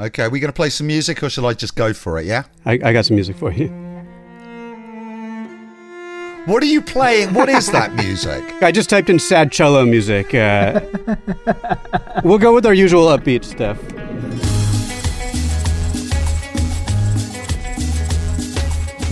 Okay, are we going to play some music or shall I just go for it, yeah? I, I got some music for you. What are you playing? What is that music? I just typed in sad cello music. Uh, we'll go with our usual upbeat stuff.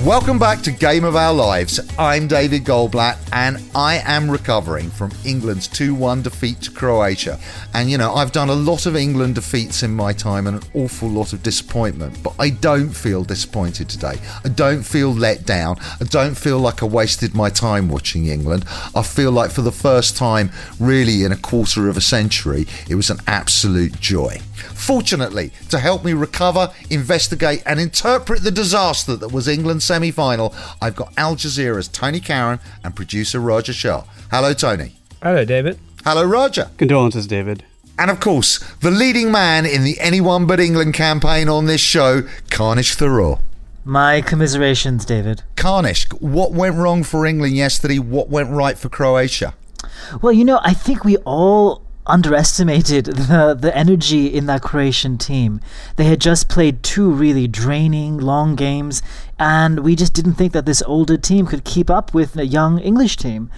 Welcome back to Game of Our Lives. I'm David Goldblatt, and I am recovering from England's 2 1 defeat to Croatia. And you know, I've done a lot of England defeats in my time and an awful lot of disappointment, but I don't feel disappointed today. I don't feel let down. I don't feel like I wasted my time watching England. I feel like for the first time, really in a quarter of a century, it was an absolute joy. Fortunately, to help me recover, investigate, and interpret the disaster that was England's semi final, I've got Al Jazeera's Tony Karon and producer Raja Shah. Hello, Tony. Hello, David. Hello, Roger. Condolences, David. And of course, the leading man in the Anyone But England campaign on this show, Kanishk Tharoor. My commiserations, David. Kanishk, what went wrong for England yesterday? What went right for Croatia? Well, you know, I think we all underestimated the the energy in that Croatian team. They had just played two really draining long games and we just didn't think that this older team could keep up with a young English team.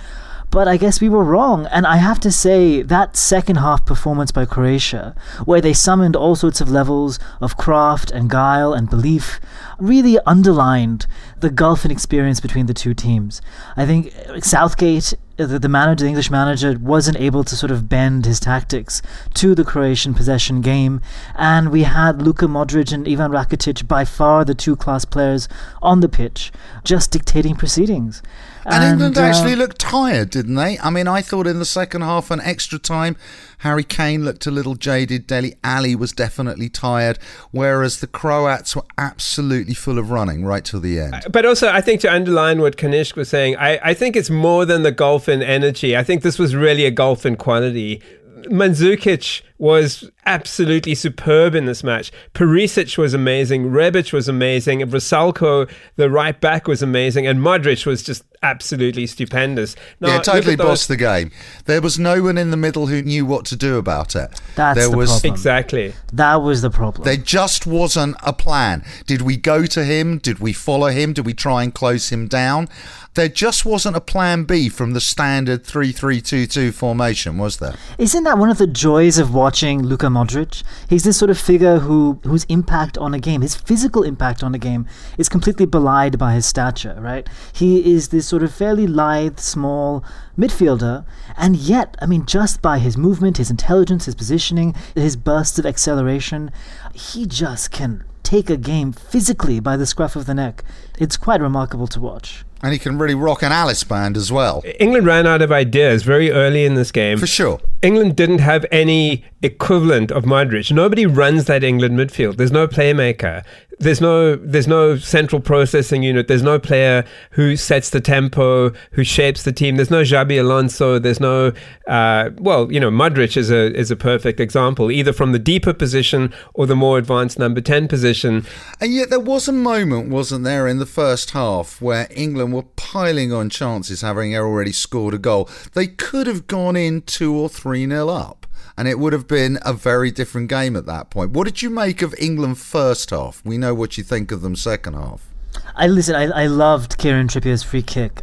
But I guess we were wrong. And I have to say, that second half performance by Croatia, where they summoned all sorts of levels of craft and guile and belief, really underlined the gulf in experience between the two teams. I think Southgate the, the manager, the English manager, wasn't able to sort of bend his tactics to the Croatian possession game, and we had Luka Modric and Ivan Rakitic, by far the two class players on the pitch, just dictating proceedings. And, and England uh, actually looked tired, didn't they? I mean, I thought in the second half and extra time, Harry Kane looked a little jaded. Dele Alli was definitely tired, whereas the Croats were absolutely full of running right till the end. But also, I think to underline what Kanishk was saying, I, I think it's more than the golf in energy. I think this was really a golf in quality. Mandzukic was absolutely superb in this match. Perisic was amazing. Rebic was amazing. Vrsaljko, the right back, was amazing. And Modric was just absolutely stupendous. Now, yeah, totally bossed the game. There was no one in the middle who knew what to do about it. That's there the was problem. Exactly. That was the problem. There just wasn't a plan. Did we go to him? Did we follow him? Did we try and close him down? There just wasn't a plan B from the standard 3 3 2 2 formation, was there? Isn't that one of the joys of watching Luka Modric? He's this sort of figure who whose impact on a game, his physical impact on a game, is completely belied by his stature, right? He is this sort of fairly lithe, small midfielder, and yet, I mean, just by his movement, his intelligence, his positioning, his bursts of acceleration, he just can take a game physically by the scruff of the neck. It's quite remarkable to watch. And he can really rock an Alice band as well. England ran out of ideas very early in this game. For sure. England didn't have any equivalent of Modric. Nobody runs that England midfield. There's no playmaker. There's no there's no central processing unit. There's no player who sets the tempo, who shapes the team. There's no Xabi Alonso. There's no uh, well, you know, Modric is a is a perfect example, either from the deeper position or the more advanced number ten position. And yet there was a moment, wasn't there, in the first half where England were piling on chances, having already scored a goal. They could have gone in two or three nil up and it would have been a very different game at that point. What did you make of England first half? We know what you think of them second half. I listen. I, I loved Kieran Trippier's free kick.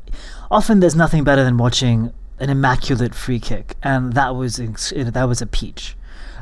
Often there's nothing better than watching an immaculate free kick, and that was that was a peach.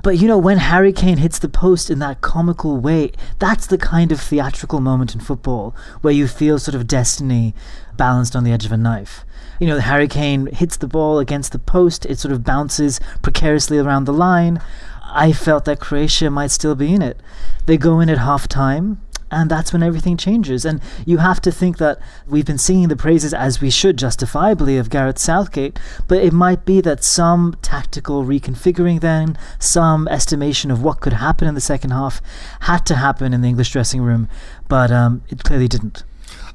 But you know, when Harry Kane hits the post in that comical way, that's the kind of theatrical moment in football where you feel sort of destiny balanced on the edge of a knife you know, the Harry Kane hits the ball against the post, it sort of bounces precariously around the line. I felt that Croatia might still be in it. They go in at half time, and that's when everything changes. And you have to think that we've been singing the praises, as we should justifiably, of Gareth Southgate, but it might be that some tactical reconfiguring then, some estimation of what could happen in the second half, had to happen in the English dressing room, but um, it clearly didn't.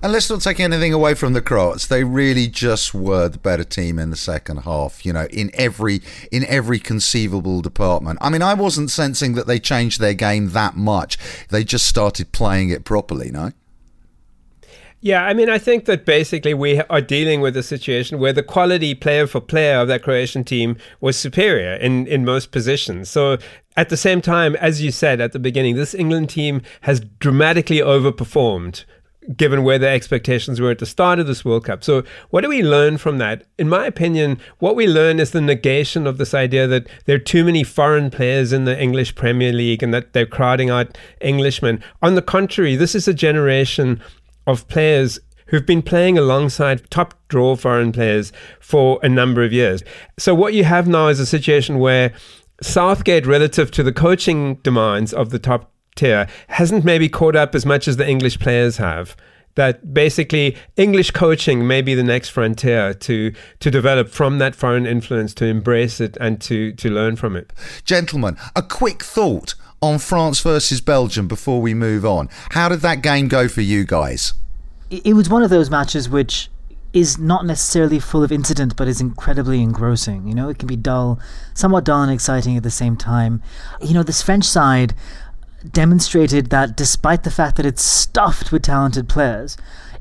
And let's not take anything away from the Croats. They really just were the better team in the second half. You know, in every in every conceivable department. I mean, I wasn't sensing that they changed their game that much. They just started playing it properly. No. Yeah, I mean, I think that basically we are dealing with a situation where the quality player for player of that Croatian team was superior in, in most positions. So at the same time, as you said at the beginning, this England team has dramatically overperformed given where the expectations were at the start of this World Cup. So, what do we learn from that? In my opinion, what we learn is the negation of this idea that there are too many foreign players in the English Premier League and that they're crowding out Englishmen. On the contrary, this is a generation of players who've been playing alongside top draw foreign players for a number of years. So, what you have now is a situation where Southgate, relative to the coaching demands of the top tier, hasn't maybe caught up as much as the English players have. That basically English coaching may be the next frontier to to develop from that foreign influence, to embrace it and to to learn from it. Gentlemen, a quick thought on France versus Belgium before we move on. How did that game go for you guys? It was one of those matches which is not necessarily full of incident, but is incredibly engrossing. You know, it can be dull, somewhat dull and exciting at the same time. You know, this French side demonstrated that despite the fact that it's stuffed with talented players,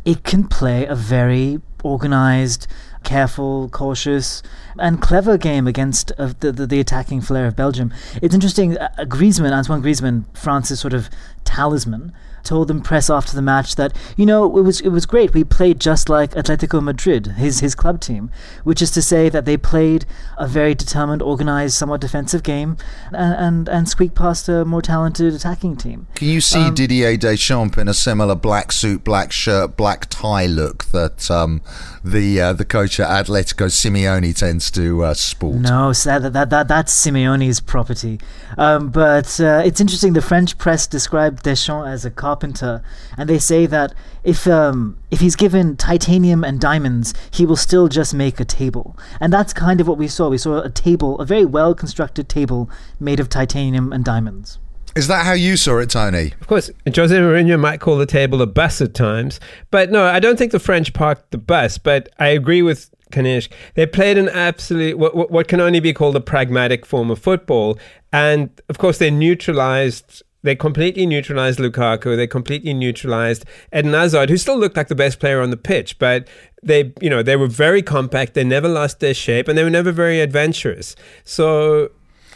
it can play a very organized, careful, cautious, and clever game against uh, the, the, the attacking flair of Belgium. It's interesting. Uh, Griezmann, Antoine Griezmann, France's sort of talisman, told them press after the match that you know it was it was great. We played just like Atletico Madrid, his his club team, which is to say that they played a very determined, organized, somewhat defensive game, and and, and squeaked past a more talented attacking team. Can you see um, Didier Deschamps in a similar black suit, black shirt, black tie look that um, the uh, the coach at Atletico Simeone tends to uh, sport? No, that, that, that that's Simeone's property. Um, but uh, it's interesting. The French press described Deschamps as a carpenter, and they say that if um, if he's given titanium and diamonds, he will still just make a table. And that's kind of what we saw. We saw a table, a very well constructed table made of titanium and diamonds. Is that how you saw it, Tony? Of course, Jose Mourinho might call the table a bus at times, but no, I don't think the French parked the bus. But I agree with Kanishk. They played an absolute what, what can only be called a pragmatic form of football, and of course they neutralized they completely neutralized Lukaku. They completely neutralized Eden Hazard, who still looked like the best player on the pitch. But they, you know, they were very compact. They never lost their shape, and they were never very adventurous. So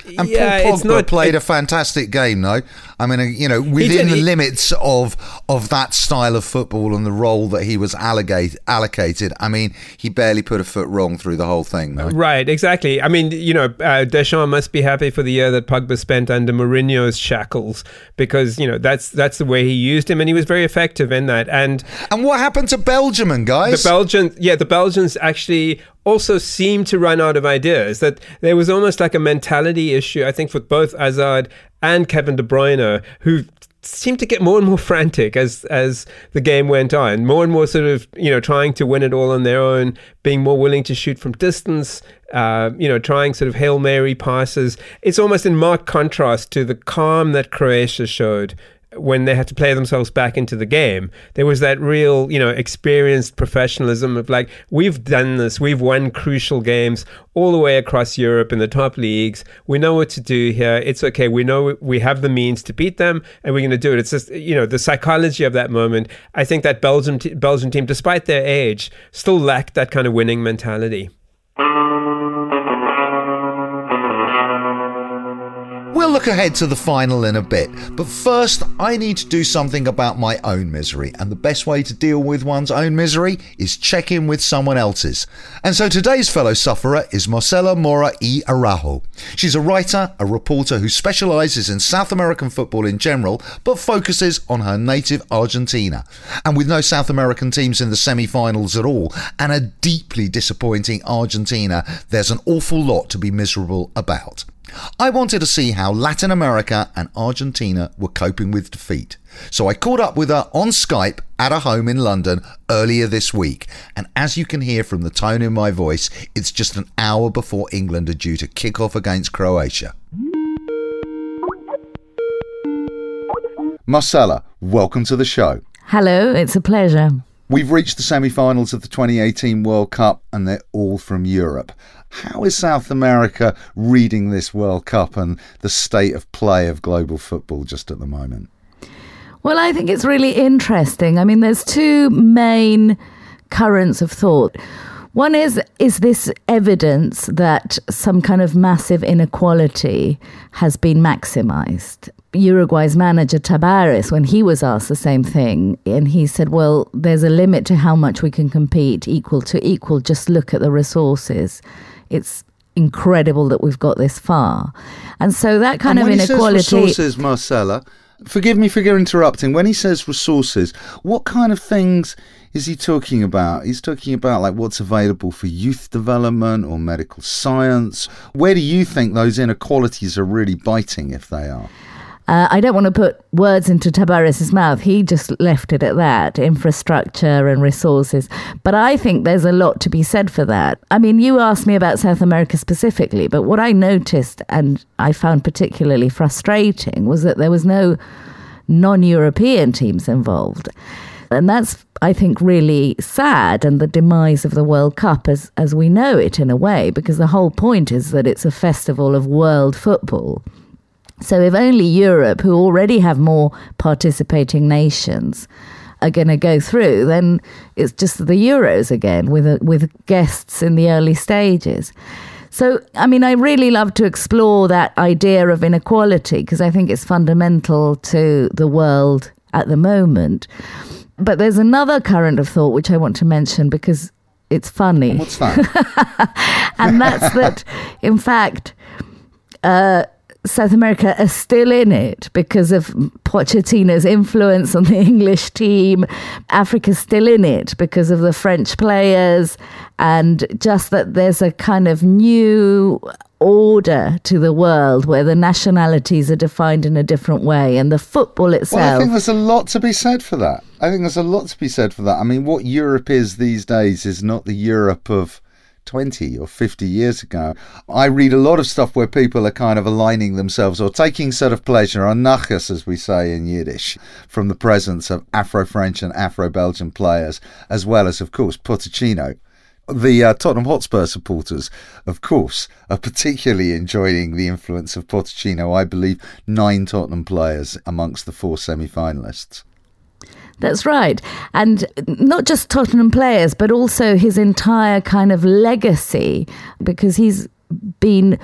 and yeah, Paul Pogba not, played it, a fantastic game, though. I mean, uh, you know, within the limits of of that style of football and the role that he was allocate, allocated, I mean, he barely put a foot wrong through the whole thing. Though. Right, exactly. I mean, you know, uh, Deschamps must be happy for the year that Pogba spent under Mourinho's shackles because you know that's that's the way he used him, and he was very effective in that. And and what happened to Belgium, and guys? The Belgians, yeah, the Belgians actually also seemed to run out of ideas. That there was almost like a mentality issue, I think, with both Azad and Kevin De Bruyne, who seemed to get more and more frantic as as the game went on. More and more sort of you know trying to win it all on their own, being more willing to shoot from distance. Uh, you know, trying sort of hail mary passes. It's almost in marked contrast to the calm that Croatia showed when they had to play themselves back into the game, there was that real, you know, experienced professionalism of like, we've done this, we've won crucial games all the way across Europe in the top leagues. We know what to do here. It's okay. We know we have the means to beat them and we're going to do it. It's just, you know, the psychology of that moment. I think that Belgium, t- Belgian team, despite their age, still lacked that kind of winning mentality. We'll look ahead to the final in a bit, but first I need to do something about my own misery, and the best way to deal with one's own misery is check in with someone else's. And so today's fellow sufferer is Marcela Mora e Araujo. She's a writer, a reporter who specialises in South American football in general, but focuses on her native Argentina. And with no South American teams in the semi finals at all, and a deeply disappointing Argentina, there's an awful lot to be miserable about. I wanted to see how Latin America and Argentina were coping with defeat. So I caught up with her on Skype at her home in London earlier this week. And as you can hear from the tone in my voice, it's just an hour before England are due to kick off against Croatia. Marcela, welcome to the show. Hello, it's a pleasure. We've reached the semi finals of the 2018 World Cup and they're all from Europe. How is South America reading this World Cup and the state of play of global football just at the moment? Well, I think it's really interesting. I mean, there's two main currents of thought. One is is this evidence that some kind of massive inequality has been maximized. Uruguay's manager Tabarez, when he was asked the same thing, and he said, "Well, there's a limit to how much we can compete equal to equal. Just look at the resources. It's incredible that we've got this far." And so that kind and of when inequality. He says resources, Marcela. Forgive me for interrupting. When he says resources, what kind of things is he talking about? He's talking about like what's available for youth development or medical science. Where do you think those inequalities are really biting, if they are? Uh, I don't want to put words into Tabarez' mouth. He just left it at that infrastructure and resources. But I think there's a lot to be said for that. I mean, you asked me about South America specifically, but what I noticed and I found particularly frustrating was that there was no non European teams involved. And that's, I think, really sad and the demise of the World Cup as, as we know it in a way, because the whole point is that it's a festival of world football. So if only Europe, who already have more participating nations, are going to go through, then it's just the Euros again with a, with guests in the early stages. So, I mean, I really love to explore that idea of inequality because I think it's fundamental to the world at the moment. But there's another current of thought which I want to mention because it's funny. What's that? and that's that, in fact, uh, South America are still in it because of Pochettino's influence on the English team. Africa's still in it because of the French players, and just that there's a kind of new order to the world where the nationalities are defined in a different way and the football itself. Well, I think there's a lot to be said for that. I think there's a lot to be said for that. I mean, what Europe is these days is not the Europe of 20 or 50 years ago. I read a lot of stuff where people are kind of aligning themselves or taking sort of pleasure, or nachas as we say in Yiddish, from the presence of Afro French and Afro Belgian players, as well as, of course, Pochettino. The uh, Tottenham Hotspur supporters, of course, are particularly enjoying the influence of Pochettino. I believe nine Tottenham players amongst the four semi finalists. That's right. And not just Tottenham players, but also his entire kind of legacy, because he's been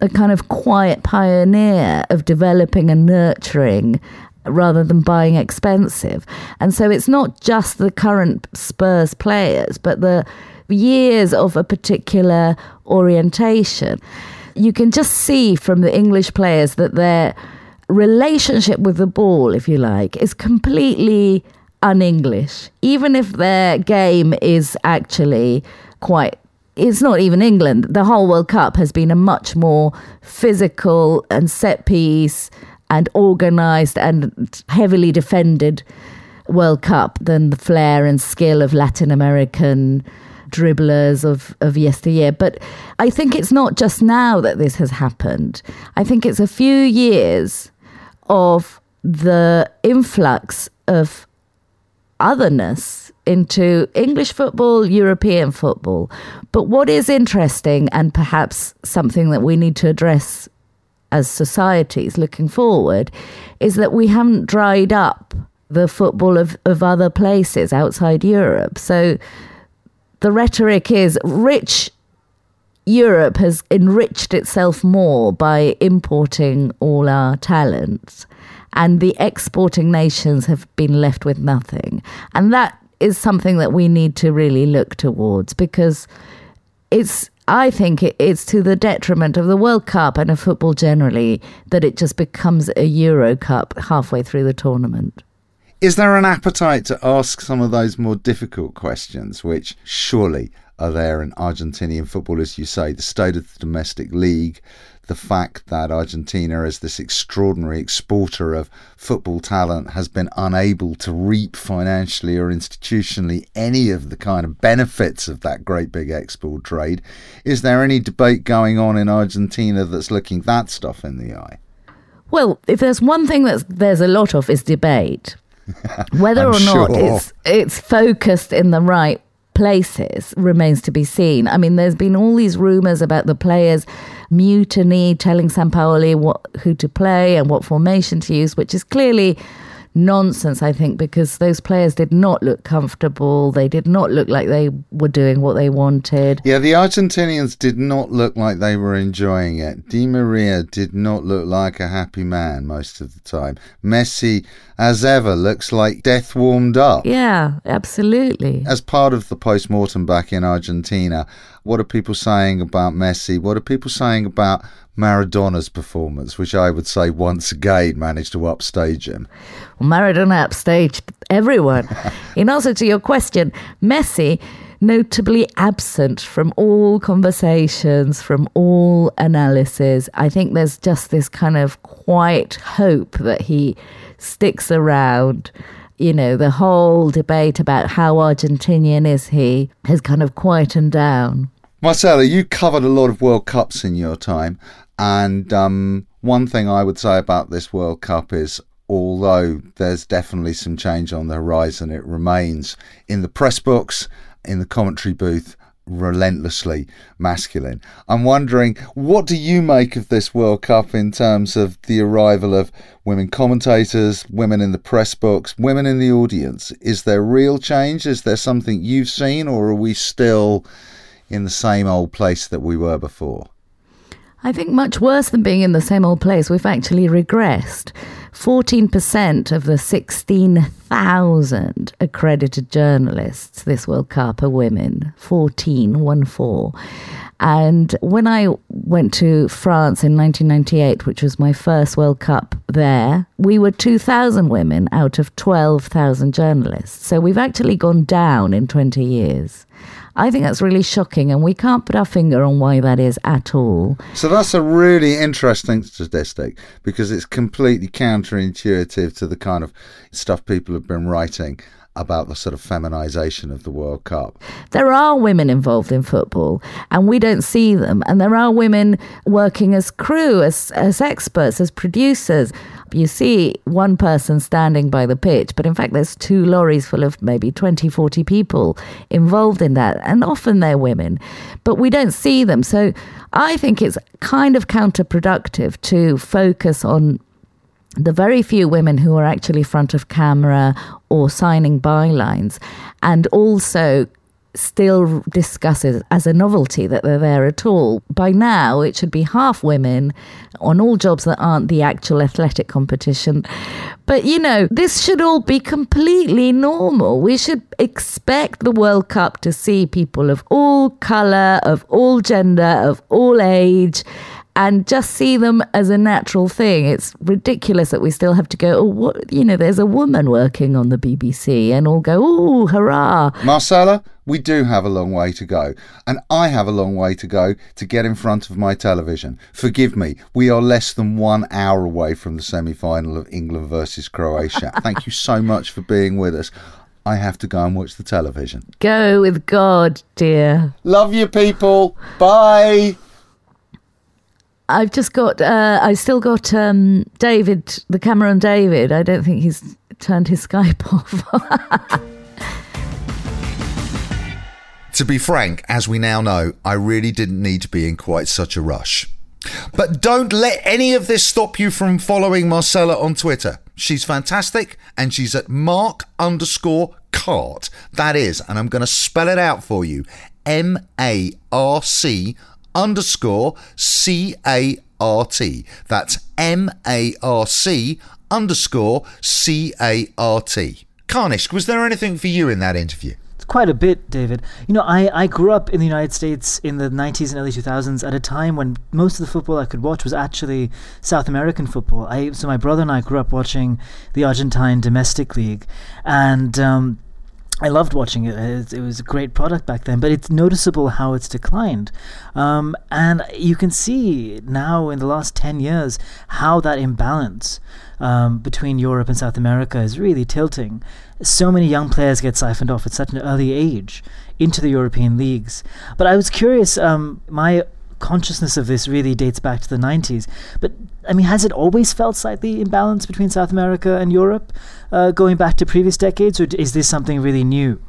a kind of quiet pioneer of developing and nurturing rather than buying expensive. And so it's not just the current Spurs players, but the years of a particular orientation. You can just see from the English players that they're relationship with the ball, if you like, is completely un English. Even if their game is actually quite it's not even England. The whole World Cup has been a much more physical and set piece and organized and heavily defended World Cup than the flair and skill of Latin American dribblers of, of yesteryear. But I think it's not just now that this has happened. I think it's a few years of the influx of otherness into English football, European football. But what is interesting, and perhaps something that we need to address as societies looking forward, is that we haven't dried up the football of, of other places outside Europe. So the rhetoric is rich Europe has enriched itself more by importing all our talents, and the exporting nations have been left with nothing. And that is something that we need to really look towards because it's I think it's to the detriment of the World Cup and of football generally that it just becomes a Euro Cup halfway through the tournament. Is there an appetite to ask some of those more difficult questions, which surely are there in Argentinian football, as you say, the state of the domestic league, the fact that Argentina, as this extraordinary exporter of football talent, has been unable to reap financially or institutionally any of the kind of benefits of that great big export trade. Is there any debate going on in Argentina that's looking that stuff in the eye? Well, if there's one thing that there's a lot of is debate. Whether or not sure. it's it's focused in the right places remains to be seen. I mean, there's been all these rumours about the players mutiny, telling Sampaoli what who to play and what formation to use, which is clearly nonsense, I think, because those players did not look comfortable. They did not look like they were doing what they wanted. Yeah, the Argentinians did not look like they were enjoying it. Di Maria did not look like a happy man most of the time. Messi, as ever, looks like death warmed up. Yeah, absolutely. As part of the post mortem back in Argentina, what are people saying about Messi? What are people saying about Maradona's performance, which I would say once again managed to upstage him? Well, Maradona upstaged everyone. In answer to your question, Messi notably absent from all conversations, from all analysis. I think there's just this kind of quiet hope that he sticks around. You know, the whole debate about how Argentinian is he has kind of quietened down. Marcela, you covered a lot of World Cups in your time, and um, one thing I would say about this World Cup is although there's definitely some change on the horizon, it remains in the press box, in the commentary booth, relentlessly masculine. I'm wondering, what do you make of this World Cup in terms of the arrival of women commentators, women in the press box, women in the audience? Is there real change? Is there something you've seen, or are we still in the same old place that we were before? I think much worse than being in the same old place, we've actually regressed. 14% of the 16,000 accredited journalists this World Cup are women. 14, 1 4. And when I went to France in 1998, which was my first World Cup there, we were 2,000 women out of 12,000 journalists. So we've actually gone down in 20 years. I think that's really shocking, and we can't put our finger on why that is at all. So that's a really interesting statistic because it's completely counterintuitive to the kind of stuff people have been writing about the sort of feminization of the World Cup. There are women involved in football and we don't see them. And there are women working as crew, as, as experts, as producers. You see one person standing by the pitch, but in fact, there's two lorries full of maybe 20, 40 people involved in that. And often they're women, but we don't see them. So I think it's kind of counterproductive to focus on the very few women who are actually front of camera or signing bylines, and also still discusses as a novelty that they're there at all. By now, it should be half women on all jobs that aren't the actual athletic competition. But you know, this should all be completely normal. We should expect the World Cup to see people of all colour, of all gender, of all age and just see them as a natural thing. It's ridiculous that we still have to go, oh, what, you know, there's a woman working on the BBC, and all go, oh, hurrah. Marcela, we do have a long way to go, and I have a long way to go to get in front of my television. Forgive me, we are less than one hour away from the semi final of England versus Croatia. Thank you so much for being with us. I have to go and watch the television. Go with God, dear. Love you, people. Bye. I've just got, uh, I still got um, David, the camera on David. I don't think he's turned his Skype off. to be frank, as we now know, I really didn't need to be in quite such a rush. But don't let any of this stop you from following Marcela on Twitter. She's fantastic and she's at mark underscore cart. That is, and I'm going to spell it out for you M A R C underscore C A R T. That's M A R C underscore C A R T. Kanishk, was there anything for you in that interview? It's quite a bit, David. You know, I, I grew up in the United States in the 90s and early 2000s at a time when most of the football I could watch was actually South American football. I so my brother and I grew up watching the Argentine domestic league, and um, I loved watching it. it. was a great product back then, but it's noticeable how it's declined. Um, and you can see now in the last 10 years how that imbalance um, between Europe and South America is really tilting. So many young players get siphoned off at such an early age into the European leagues. But I was curious, um, my consciousness of this really dates back to the 90s. But I mean, has it always felt slightly imbalanced between South America and Europe, uh, going back to previous decades, or is this something really new?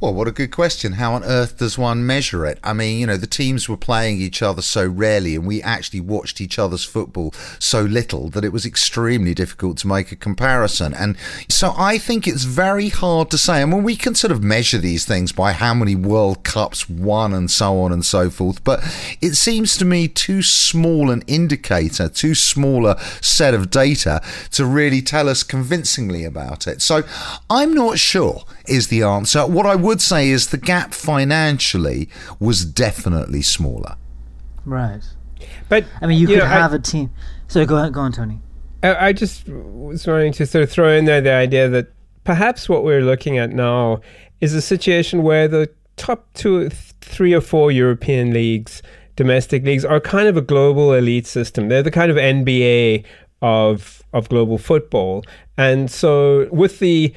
Well, what a good question. How on earth does one measure it? I mean, you know, the teams were playing each other so rarely, and we actually watched each other's football so little that it was extremely difficult to make a comparison. And so I think it's very hard to say. I mean, we can sort of measure these things by how many World Cups won and so on and so forth, but it seems to me too small an indicator, too small a set of data to really tell us convincingly about it. So I'm not sure is the answer. What I would say is the gap financially was definitely smaller. Right. But I mean, you, you could know, have a team. So go on, go on, Tony. I, I just was wanting to sort of throw in there the idea that perhaps what we're looking at now is a situation where the top two, th- three or four European leagues, domestic leagues, are kind of a global elite system. They're the kind of NBA of of global football, and so with the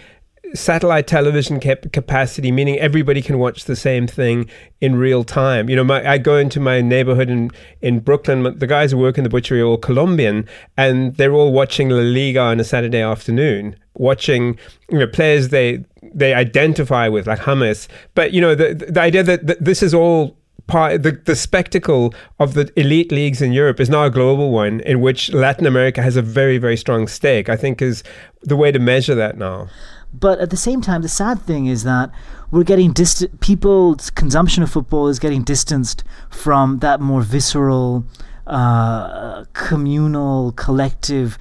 satellite television cap- capacity, meaning everybody can watch the same thing in real time. You know, my, I go into my neighborhood in, in Brooklyn. The guys who work in the butchery are all Colombian, and they're all watching La Liga on a Saturday afternoon, watching you know players they they identify with, like James. But you know, the the idea that, that this is all part the, the spectacle of the elite leagues in Europe is now a global one in which Latin America has a very very strong stake. I think is the way to measure that now. But at the same time, the sad thing is that we're getting distant. People's consumption of football is getting distanced from that more visceral, uh, communal, collective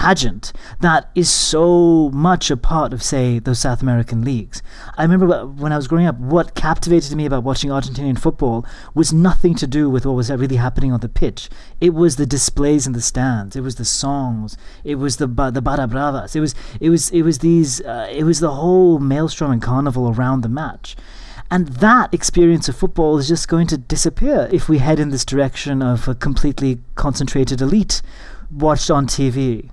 pageant that is so much a part of, say, those South American leagues. I remember when I was growing up, what captivated me about watching Argentinian football was nothing to do with what was really happening on the pitch. It was the displays in the stands. It was the songs. It was the the barra bravas. It was it was it was these. Uh, it was the whole maelstrom and carnival around the match. And that experience of football is just going to disappear if we head in this direction of a completely concentrated elite watched on TV.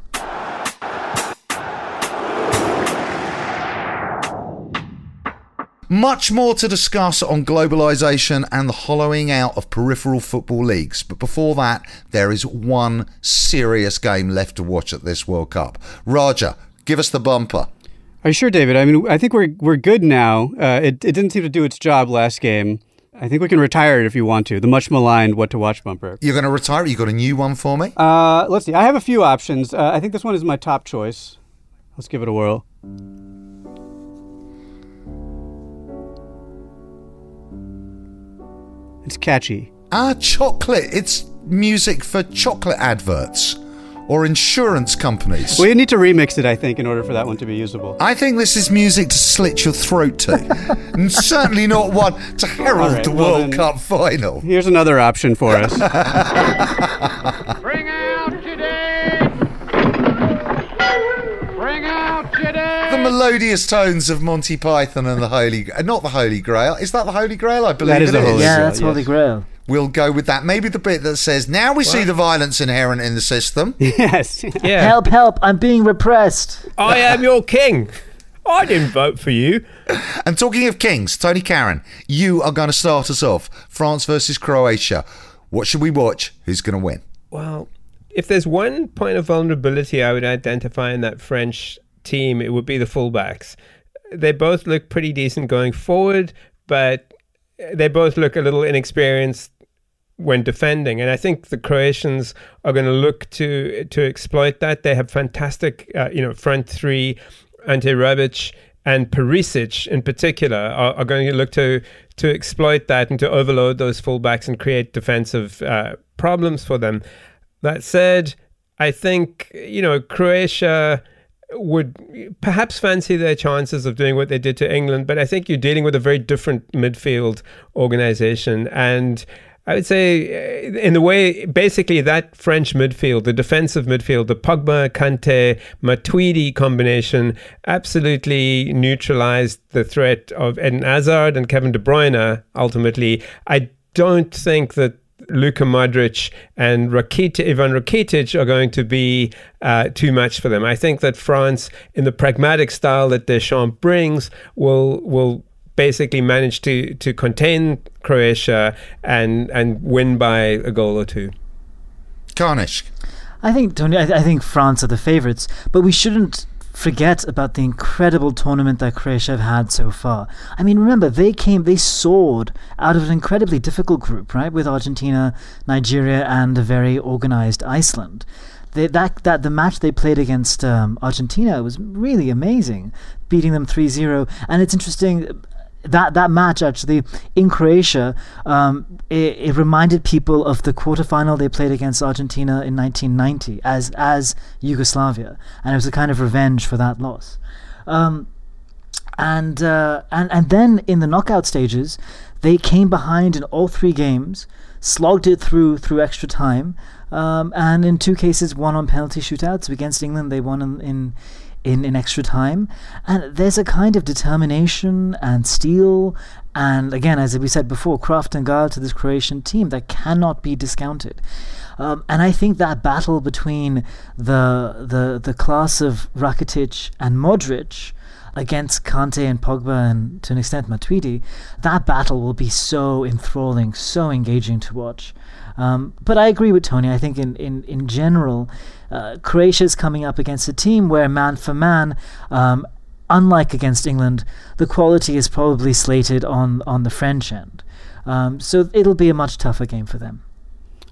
Much more to discuss on globalisation and the hollowing out of peripheral football leagues. But before that, there is one serious game left to watch at this World Cup. Raja, give us the bumper. Are you sure, David? I mean, I think we're we're good now. Uh, it it didn't seem to do its job last game. I think we can retire it if you want to. The much maligned what to watch bumper. You're going to retire it? You got a new one for me? Uh, let's see. I have a few options. Uh, I think this one is my top choice. Let's give it a whirl. It's catchy. Ah, chocolate. It's music for chocolate adverts or insurance companies. Well, you need to remix it, I think, in order for that one to be usable. I think this is music to slit your throat to, and certainly not one to herald right, the well World then- Cup final. Here's another option for us. melodious tones of Monty Python and the Holy, not the Holy Grail. Is that the Holy Grail? I believe That is it the Holy yeah, Grail, that's Holy. Grail. We'll go with that. Maybe the bit that says, "Now we see the violence inherent in the system." yes. Yeah. Help, help, I'm being repressed. I am your king. I didn't vote for you. And talking of kings, Tony Karon, you are going to start us off. France versus Croatia. What should we watch? Who's going to win? Well, if there's one point of vulnerability I would identify in that French team, it would be the fullbacks. They both look pretty decent going forward, but they both look a little inexperienced when defending. And I think the Croatians are going to look to to exploit that. They have fantastic, uh, you know, front three, Ante Rebic and Perisic in particular are, are going to look to to exploit that and to overload those fullbacks and create defensive uh, problems for them. That said, I think you know Croatia would perhaps fancy their chances of doing what they did to England, but I think you're dealing with a very different midfield organization. And I would say, uh, in the way, basically, that French midfield, the defensive midfield, the Pogba, Kante, Matuidi combination absolutely neutralized the threat of Eden Hazard and Kevin De Bruyne ultimately. I don't think that Luka Modric and Rakitic, Ivan Rakitic are going to be uh, too much for them. I think that France, in the pragmatic style that Deschamps brings, will will basically manage to to contain Croatia and and win by a goal or two. Kanishk. I think Tony. I, I think France are the favourites, but we shouldn't forget about the incredible tournament that Croatia have had so far. I mean, remember, they came, they soared out of an incredibly difficult group, right, with Argentina, Nigeria, and a very organized Iceland. They, that, that the match they played against um, Argentina was really amazing, beating them 3 0. And it's interesting that that match actually in Croatia, um, it, it, reminded people of the quarterfinal they played against Argentina in 1990 as as Yugoslavia, and it was a kind of revenge for that loss. Um, and uh, and and then in the knockout stages, they came behind in all three games, slogged it through through extra time, um, and in two cases won on penalty shootouts. Against England, they won in, in in, in extra time. And there's a kind of determination and steel, and again, as we said before, craft and guile to this Croatian team that cannot be discounted. Um, and I think that battle between the the the class of Rakitic and Modric against Kante and Pogba and to an extent Matuidi, that battle will be so enthralling, so engaging to watch. Um, but I agree with Tony. I think in, in, in general, uh, Croatia is coming up against a team where man for man, um, unlike against England, the quality is probably slated on, on the French end. Um, so it'll be a much tougher game for them.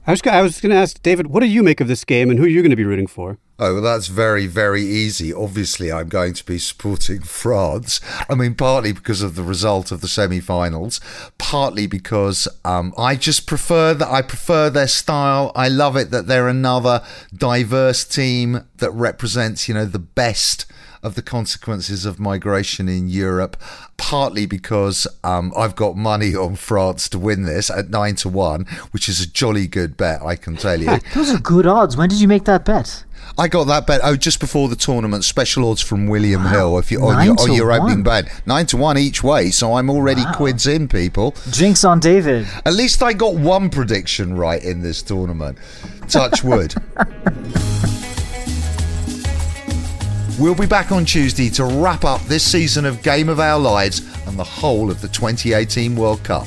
I was, I was going to ask David, what do you make of this game and who are you going to be rooting for? Oh, well, that's very, very easy. Obviously, I'm going to be supporting France. I mean, partly because of the result of the semi-finals, partly because um, I just prefer that. I prefer their style. I love it that they're another diverse team that represents, you know, the best of the consequences of migration in Europe, partly because um, I've got money on France to win this at nine to one, which is a jolly good bet, I can tell you. Those are good odds. When did you make that bet? I got that bet. Oh, just before the tournament, special odds from William wow. Hill. If you on your, on your opening bet, nine to one each way. So I'm already wow. quids in, people. Jinx on David. At least I got one prediction right in this tournament. Touch wood. We'll be back on Tuesday to wrap up this season of Game of Our Lives and the whole of the 2018 World Cup.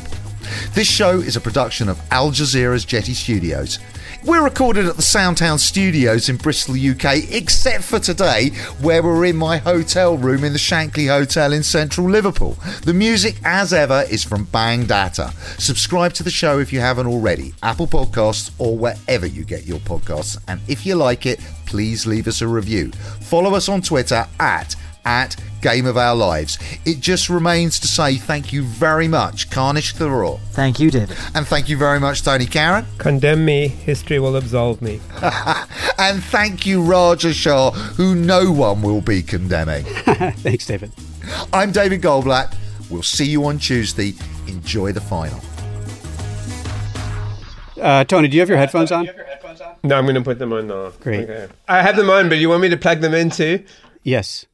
This show is a production of Al Jazeera's Jetty Studios. We're recorded at the Soundtown Studios in Bristol, UK, except for today, where we're in my hotel room in the Shankly Hotel in central Liverpool. The music, as ever, is from Bang Data. Subscribe to the show if you haven't already, Apple Podcasts or wherever you get your podcasts. And if you like it, please leave us a review. Follow us on Twitter at at Game of Our Lives. It just remains to say thank you very much, Kanishk Tharoor. Thank you, David. And thank you very much, Tony Karon. Condemn me, history will absolve me. and thank you, Raja Shah, who no one will be condemning. Thanks, David. I'm David Goldblatt. We'll see you on Tuesday. Enjoy the final. Uh, Tony, do you have your headphones on? No, I'm going to put them on now. Great. Okay. I have them on, but you want me to plug them into? Yes.